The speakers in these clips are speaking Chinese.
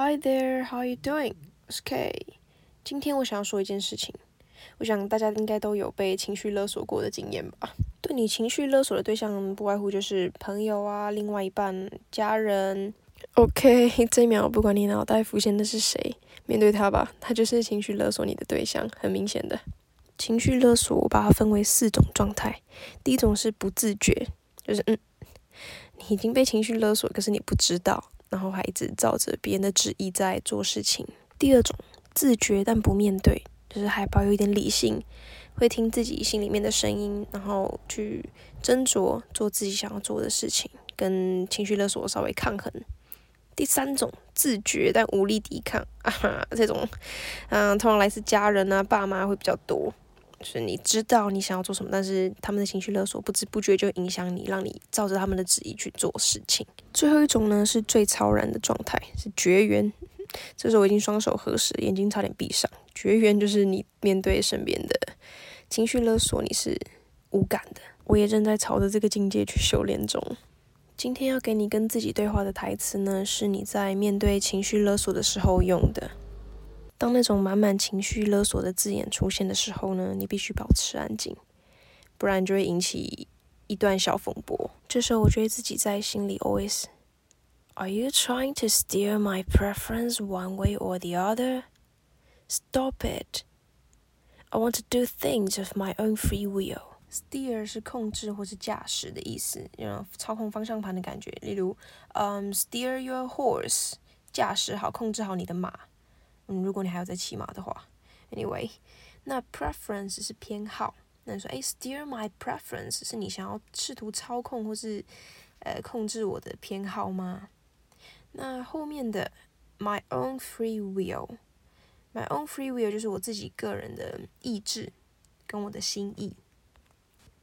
Hi there, how are you doing? OK，今天我想要说一件事情。我想大家应该都有被情绪勒索过的经验吧？对你情绪勒索的对象，不外乎就是朋友啊、另外一半、家人。OK，这一秒不管你脑袋浮现的是谁，面对他吧，他就是情绪勒索你的对象，很明显的。情绪勒索，我把它分为四种状态。第一种是不自觉，就是嗯，你已经被情绪勒索，可是你不知道。然后还一直照着别人的旨意在做事情。第二种自觉但不面对，就是还保有一点理性，会听自己心里面的声音，然后去斟酌做自己想要做的事情，跟情绪勒索稍微抗衡。第三种自觉但无力抵抗，啊哈，这种，嗯，通常来自家人啊、爸妈会比较多。就是你知道你想要做什么，但是他们的情绪勒索不知不觉就影响你，让你照着他们的旨意去做事情。最后一种呢，是最超然的状态，是绝缘。这时候我已经双手合十，眼睛差点闭上。绝缘就是你面对身边的情绪勒索，你是无感的。我也正在朝着这个境界去修炼中。今天要给你跟自己对话的台词呢，是你在面对情绪勒索的时候用的。当那种满满情绪勒索的字眼出现的时候呢，你必须保持安静，不然就会引起一段小风波。这时候我觉得自己在心里 always，Are you trying to steer my preference one way or the other? Stop it! I want to do things of my own free will. Steer 是控制或是驾驶的意思，嗯，操控方向盘的感觉。例如，嗯，steer your horse，驾驶好，控制好你的马。嗯，如果你还要再骑马的话，anyway，那 preference 是偏好。那你说，哎，steer my preference 是你想要试图操控或是呃控制我的偏好吗？那后面的 my own free will，my own free will 就是我自己个人的意志跟我的心意，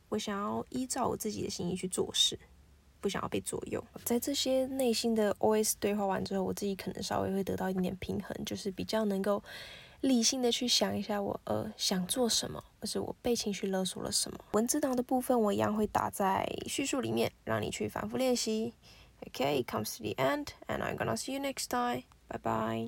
我想要依照我自己的心意去做事。不想要被左右，在这些内心的 OS 对话完之后，我自己可能稍微会得到一点点平衡，就是比较能够理性的去想一下我呃想做什么，或是我被情绪勒索了什么。文字档的部分我一样会打在叙述里面，让你去反复练习。Okay, comes to the end, and I'm gonna see you next time. Bye bye.